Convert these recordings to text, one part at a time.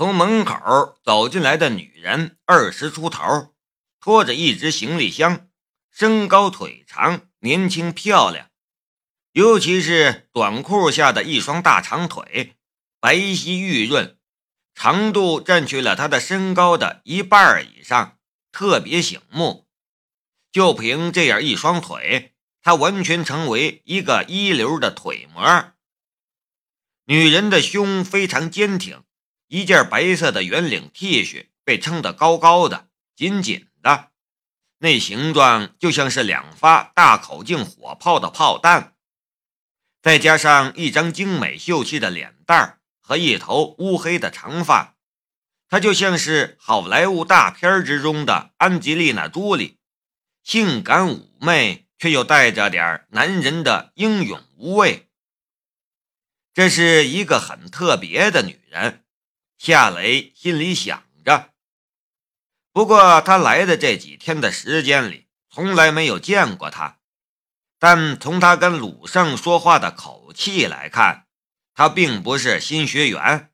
从门口走进来的女人二十出头，拖着一只行李箱，身高腿长，年轻漂亮，尤其是短裤下的一双大长腿，白皙玉润，长度占据了她的身高的一半以上，特别醒目。就凭这样一双腿，她完全成为一个一流的腿模。女人的胸非常坚挺。一件白色的圆领 T 恤被撑得高高的、紧紧的，那形状就像是两发大口径火炮的炮弹。再加上一张精美秀气的脸蛋和一头乌黑的长发，她就像是好莱坞大片之中的安吉丽娜·朱莉，性感妩媚却又带着点男人的英勇无畏。这是一个很特别的女人。夏雷心里想着，不过他来的这几天的时间里，从来没有见过他。但从他跟鲁胜说话的口气来看，他并不是新学员。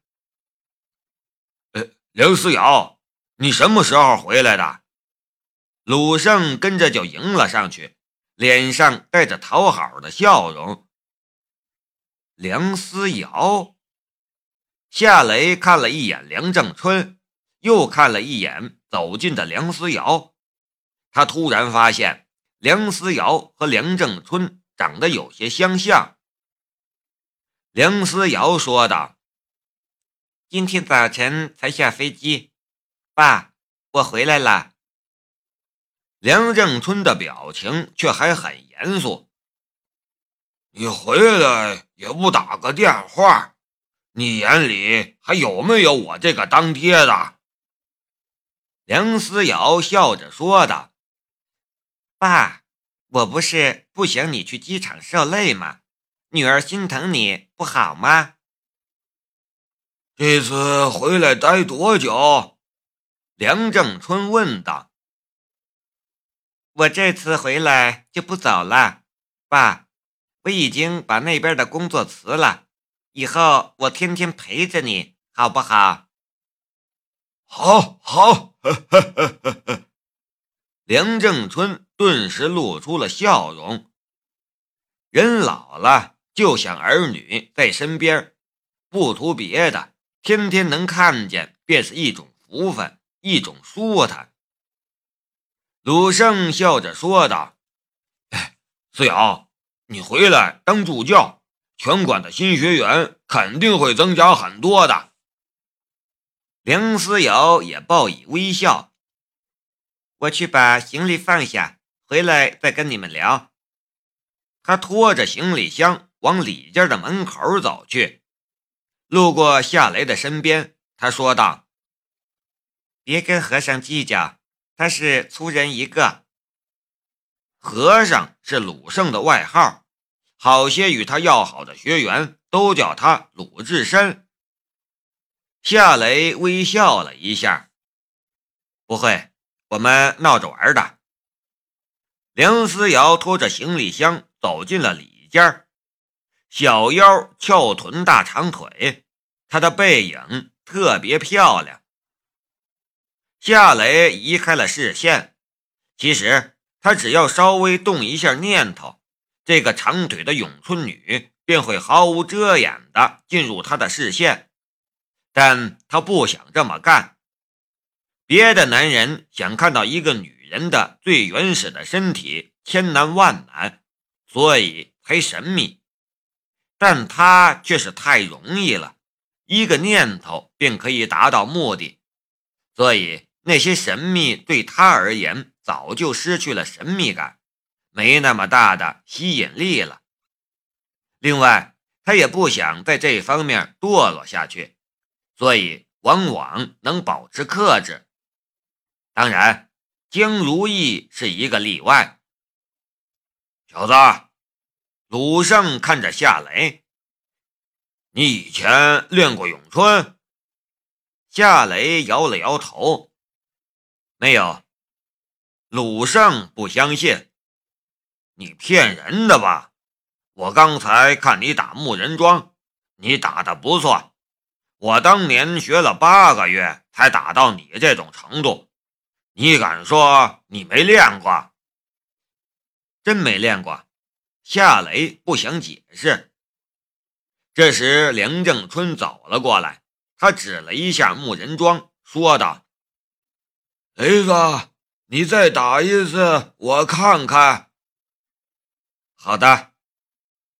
呃，梁思瑶，你什么时候回来的？鲁胜跟着就迎了上去，脸上带着讨好的笑容。梁思瑶。夏雷看了一眼梁正春，又看了一眼走近的梁思瑶，他突然发现梁思瑶和梁正春长得有些相像。梁思瑶说道：“今天早晨才下飞机，爸，我回来了。”梁正春的表情却还很严肃：“你回来也不打个电话。”你眼里还有没有我这个当爹的？梁思瑶笑着说道：“爸，我不是不想你去机场受累吗？女儿心疼你不好吗？”这次回来待多久？梁正春问道。“我这次回来就不走了，爸，我已经把那边的工作辞了。”以后我天天陪着你，好不好？好，好。梁正春顿时露出了笑容。人老了就想儿女在身边，不图别的，天天能看见便是一种福分，一种舒坦。鲁胜笑着说道：“哎，思瑶，你回来当助教。”全馆的新学员肯定会增加很多的。梁思瑶也报以微笑。我去把行李放下，回来再跟你们聊。他拖着行李箱往里间的门口走去，路过夏雷的身边，他说道：“别跟和尚计较，他是粗人一个。”和尚是鲁胜的外号。好些与他要好的学员都叫他鲁智深。夏雷微笑了一下，不会，我们闹着玩的。梁思瑶拖着行李箱走进了里间，小腰翘臀大长腿，她的背影特别漂亮。夏雷移开了视线，其实他只要稍微动一下念头。这个长腿的咏春女便会毫无遮掩地进入他的视线，但他不想这么干。别的男人想看到一个女人的最原始的身体，千难万难，所以才神秘。但他却是太容易了，一个念头便可以达到目的，所以那些神秘对他而言早就失去了神秘感。没那么大的吸引力了。另外，他也不想在这方面堕落下去，所以往往能保持克制。当然，江如意是一个例外。小子，鲁胜看着夏雷：“你以前练过咏春？”夏雷摇了摇头：“没有。”鲁胜不相信。你骗人的吧！我刚才看你打木人桩，你打的不错。我当年学了八个月才打到你这种程度，你敢说你没练过？真没练过。夏雷不想解释。这时，梁正春走了过来，他指了一下木人桩，说道：“雷子，你再打一次，我看看。”好的。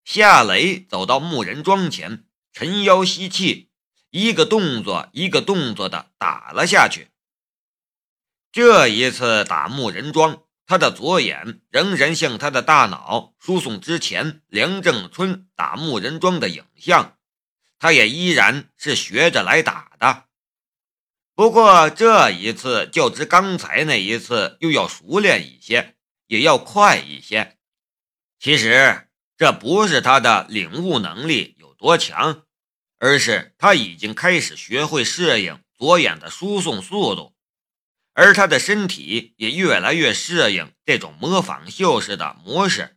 夏雷走到木人桩前，沉腰吸气，一个动作一个动作的打了下去。这一次打木人桩。他的左眼仍然向他的大脑输送之前梁正春打木人桩的影像，他也依然是学着来打的。不过这一次较之刚才那一次又要熟练一些，也要快一些。其实这不是他的领悟能力有多强，而是他已经开始学会适应左眼的输送速度。而他的身体也越来越适应这种模仿秀式的模式，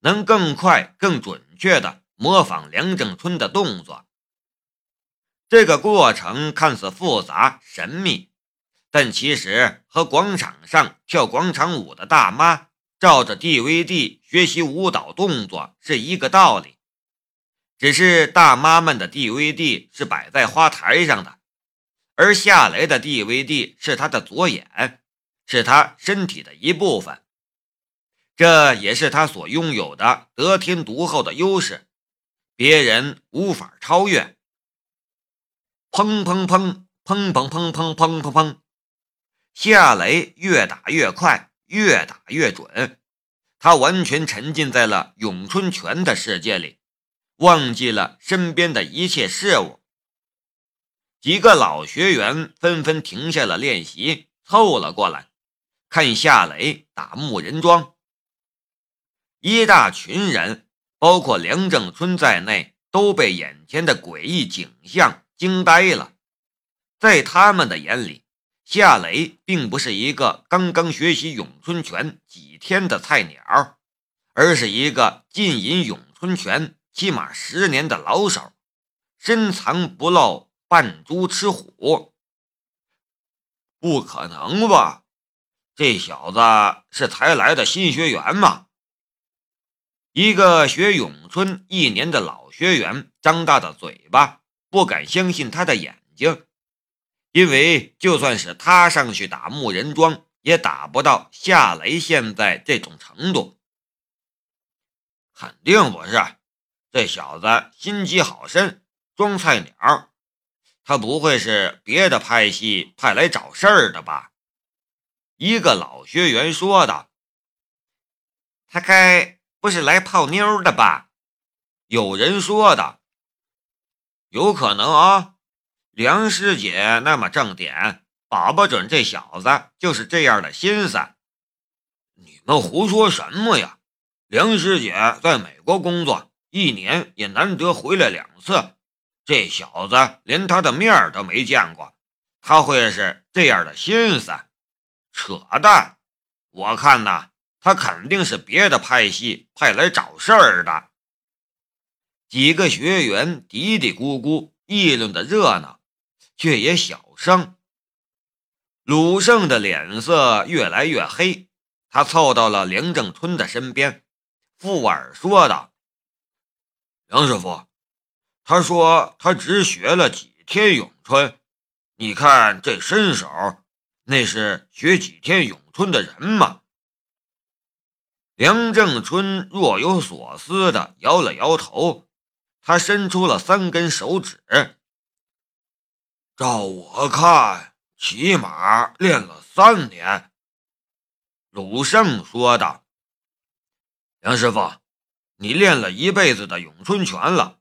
能更快、更准确地模仿梁正春的动作。这个过程看似复杂神秘，但其实和广场上跳广场舞的大妈照着 DVD 学习舞蹈动作是一个道理，只是大妈们的 DVD 是摆在花台上的。而夏雷的 DVD 是他的左眼，是他身体的一部分，这也是他所拥有的得天独厚的优势，别人无法超越。砰砰砰砰砰砰砰砰砰砰，夏雷越打越快，越打越准，他完全沉浸在了咏春拳的世界里，忘记了身边的一切事物。几个老学员纷纷停下了练习，凑了过来，看夏雷打木人桩。一大群人，包括梁正春在内，都被眼前的诡异景象惊呆了。在他们的眼里，夏雷并不是一个刚刚学习咏春拳几天的菜鸟，而是一个浸淫咏春拳起码十年的老手，深藏不露。扮猪吃虎？不可能吧！这小子是才来的新学员吗？一个学咏春一年的老学员张大的嘴巴，不敢相信他的眼睛，因为就算是他上去打木人桩，也打不到夏雷现在这种程度。肯定不是，这小子心机好深，装菜鸟。他不会是别的派系派来找事儿的吧？一个老学员说道：“他该不是来泡妞的吧？”有人说道：“有可能啊，梁师姐那么正点，保不准这小子就是这样的心思。”你们胡说什么呀？梁师姐在美国工作，一年也难得回来两次。这小子连他的面都没见过，他会是这样的心思？扯淡！我看呐，他肯定是别的派系派来找事儿的。几个学员嘀嘀咕咕议论的热闹，却也小声。鲁胜的脸色越来越黑，他凑到了梁正春的身边，附耳说道：“梁师傅。”他说：“他只学了几天咏春，你看这身手，那是学几天咏春的人吗？”梁正春若有所思的摇了摇头，他伸出了三根手指。照我看，起码练了三年。”鲁胜说道。“梁师傅，你练了一辈子的咏春拳了。”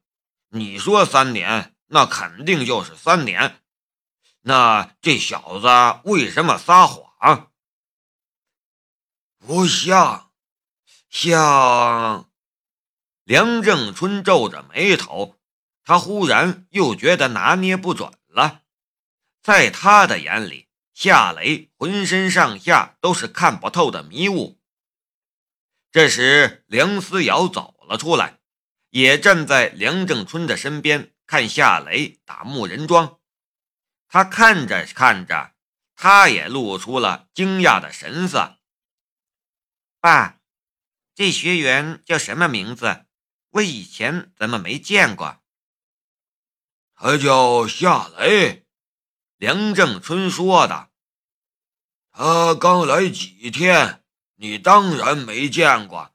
你说三年，那肯定就是三年。那这小子为什么撒谎？不像，像。梁正春皱着眉头，他忽然又觉得拿捏不准了。在他的眼里，夏雷浑身上下都是看不透的迷雾。这时，梁思瑶走了出来。也站在梁正春的身边，看夏雷打木人桩。他看着看着，他也露出了惊讶的神色。爸，这学员叫什么名字？我以前怎么没见过？他叫夏雷。梁正春说的。他刚来几天，你当然没见过。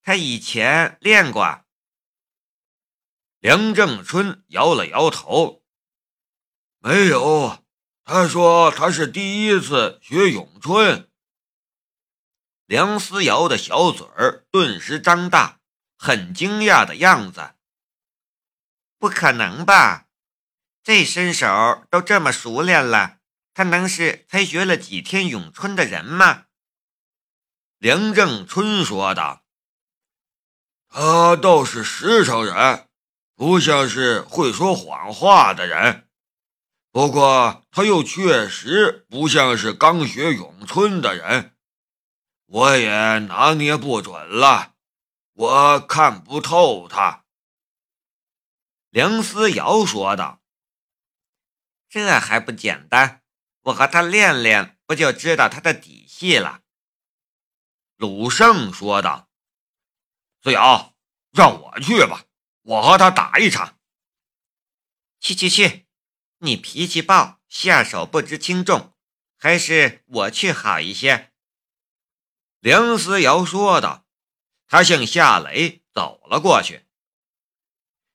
他以前练过。梁正春摇了摇头，没有。他说他是第一次学咏春。梁思瑶的小嘴儿顿时张大，很惊讶的样子。不可能吧？这身手都这么熟练了，他能是才学了几天咏春的人吗？梁正春说道：“他倒是实诚人。”不像是会说谎话的人，不过他又确实不像是刚学咏春的人，我也拿捏不准了，我看不透他。”梁思瑶说道。“这还不简单？我和他练练，不就知道他的底细了？”鲁胜说道。“思瑶，让我去吧。”我和他打一场。去去去！你脾气暴，下手不知轻重，还是我去好一些。”梁思瑶说道。他向夏雷走了过去。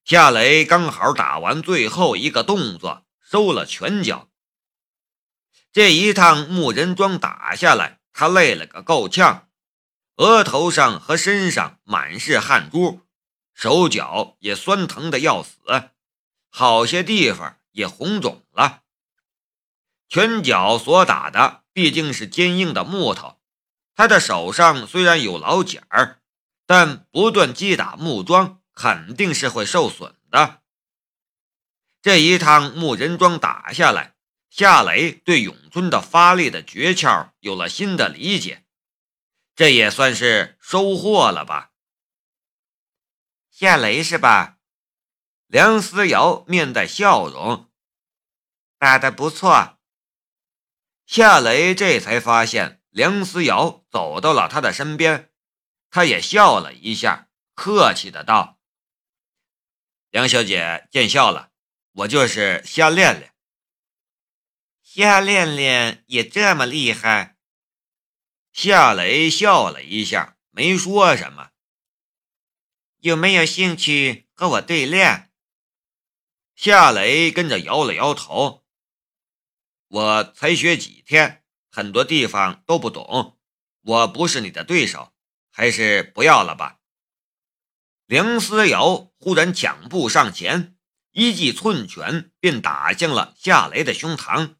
夏雷刚好打完最后一个动作，收了拳脚。这一趟木人桩打下来，他累了个够呛，额头上和身上满是汗珠。手脚也酸疼的要死，好些地方也红肿了。拳脚所打的毕竟是坚硬的木头，他的手上虽然有老茧儿，但不断击打木桩肯定是会受损的。这一趟木人桩打下来，夏雷对咏春的发力的诀窍有了新的理解，这也算是收获了吧。夏雷是吧？梁思瑶面带笑容，打得不错。夏雷这才发现梁思瑶走到了他的身边，他也笑了一下，客气的道：“梁小姐见笑了，我就是瞎练练。”瞎练练也这么厉害？夏雷笑了一下，没说什么。有没有兴趣和我对练？夏雷跟着摇了摇头。我才学几天，很多地方都不懂，我不是你的对手，还是不要了吧。梁思瑶忽然抢步上前，一记寸拳便打向了夏雷的胸膛。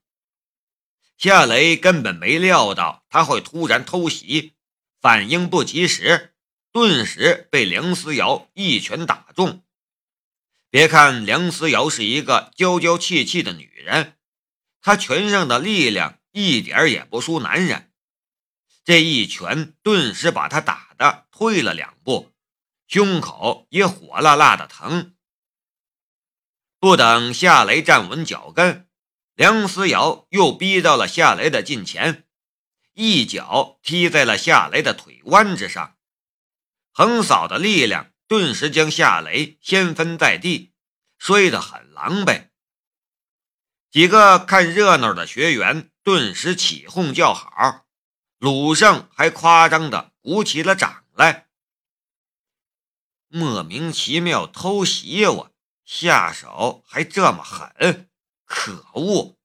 夏雷根本没料到他会突然偷袭，反应不及时。顿时被梁思瑶一拳打中。别看梁思瑶是一个娇娇气气的女人，她拳上的力量一点也不输男人。这一拳顿时把她打的退了两步，胸口也火辣辣的疼。不等夏雷站稳脚跟，梁思瑶又逼到了夏雷的近前，一脚踢在了夏雷的腿弯之上。横扫的力量顿时将夏雷掀翻在地，摔得很狼狈。几个看热闹的学员顿时起哄叫好，鲁胜还夸张的鼓起了掌来。莫名其妙偷袭我，下手还这么狠，可恶！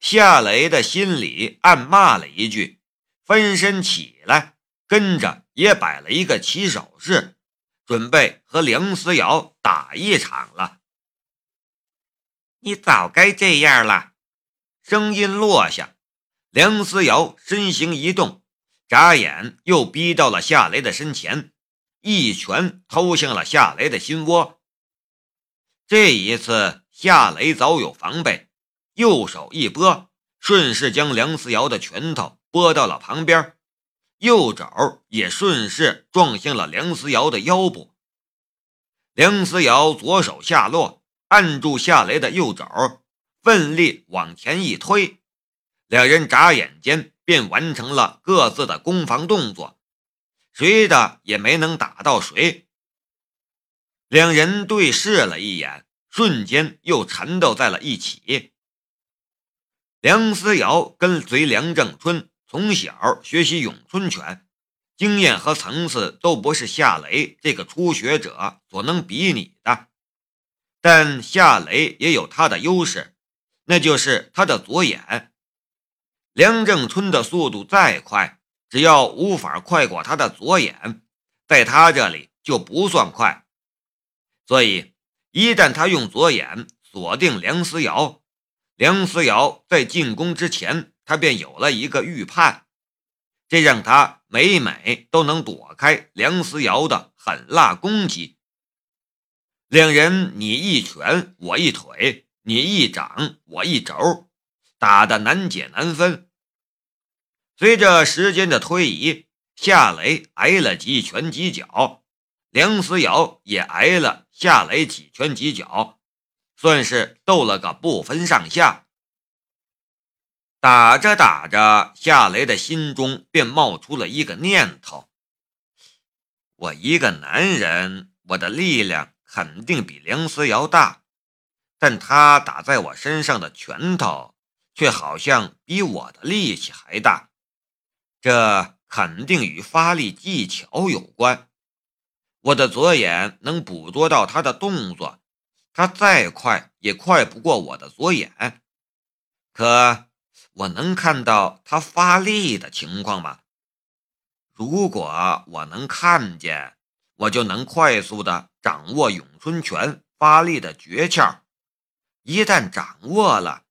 夏雷的心里暗骂了一句，翻身起来。跟着也摆了一个起手式，准备和梁思瑶打一场了。你早该这样了。声音落下，梁思瑶身形一动，眨眼又逼到了夏雷的身前，一拳偷向了夏雷的心窝。这一次，夏雷早有防备，右手一拨，顺势将梁思瑶的拳头拨到了旁边。右肘也顺势撞向了梁思瑶的腰部，梁思瑶左手下落，按住夏雷的右肘，奋力往前一推，两人眨眼间便完成了各自的攻防动作，谁的也没能打到谁。两人对视了一眼，瞬间又缠斗在了一起。梁思瑶跟随梁正春从小学习咏春拳，经验和层次都不是夏雷这个初学者所能比拟的。但夏雷也有他的优势，那就是他的左眼。梁正春的速度再快，只要无法快过他的左眼，在他这里就不算快。所以，一旦他用左眼锁定梁思瑶，梁思瑶在进攻之前，他便有了一个预判，这让他每每都能躲开梁思瑶的狠辣攻击。两人你一拳我一腿，你一掌我一肘，打得难解难分。随着时间的推移，夏雷挨了几拳几脚，梁思瑶也挨了夏雷几拳几脚。算是斗了个不分上下。打着打着，夏雷的心中便冒出了一个念头：我一个男人，我的力量肯定比梁思瑶大，但他打在我身上的拳头，却好像比我的力气还大。这肯定与发力技巧有关。我的左眼能捕捉到他的动作。他再快也快不过我的左眼，可我能看到他发力的情况吗？如果我能看见，我就能快速的掌握咏春拳发力的诀窍。一旦掌握了，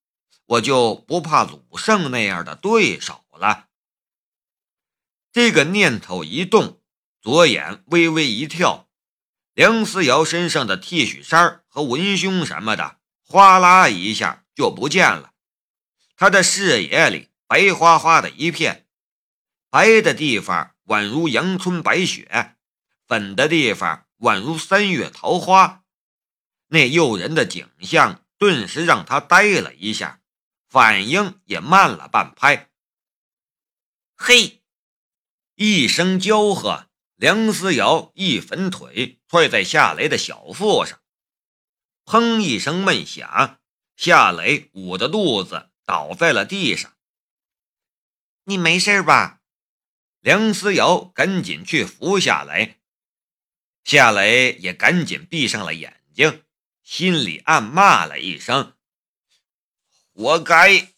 我就不怕鲁胜那样的对手了。这个念头一动，左眼微微一跳。梁思瑶身上的 T 恤衫和文胸什么的，哗啦一下就不见了。他的视野里白花花的一片，白的地方宛如阳春白雪，粉的地方宛如三月桃花。那诱人的景象顿时让他呆了一下，反应也慢了半拍。嘿，一声娇喝。梁思瑶一粉腿踹在夏雷的小腹上，砰一声闷响，夏雷捂着肚子倒在了地上。你没事吧？梁思瑶赶紧去扶夏雷，夏雷也赶紧闭上了眼睛，心里暗骂了一声：“活该。”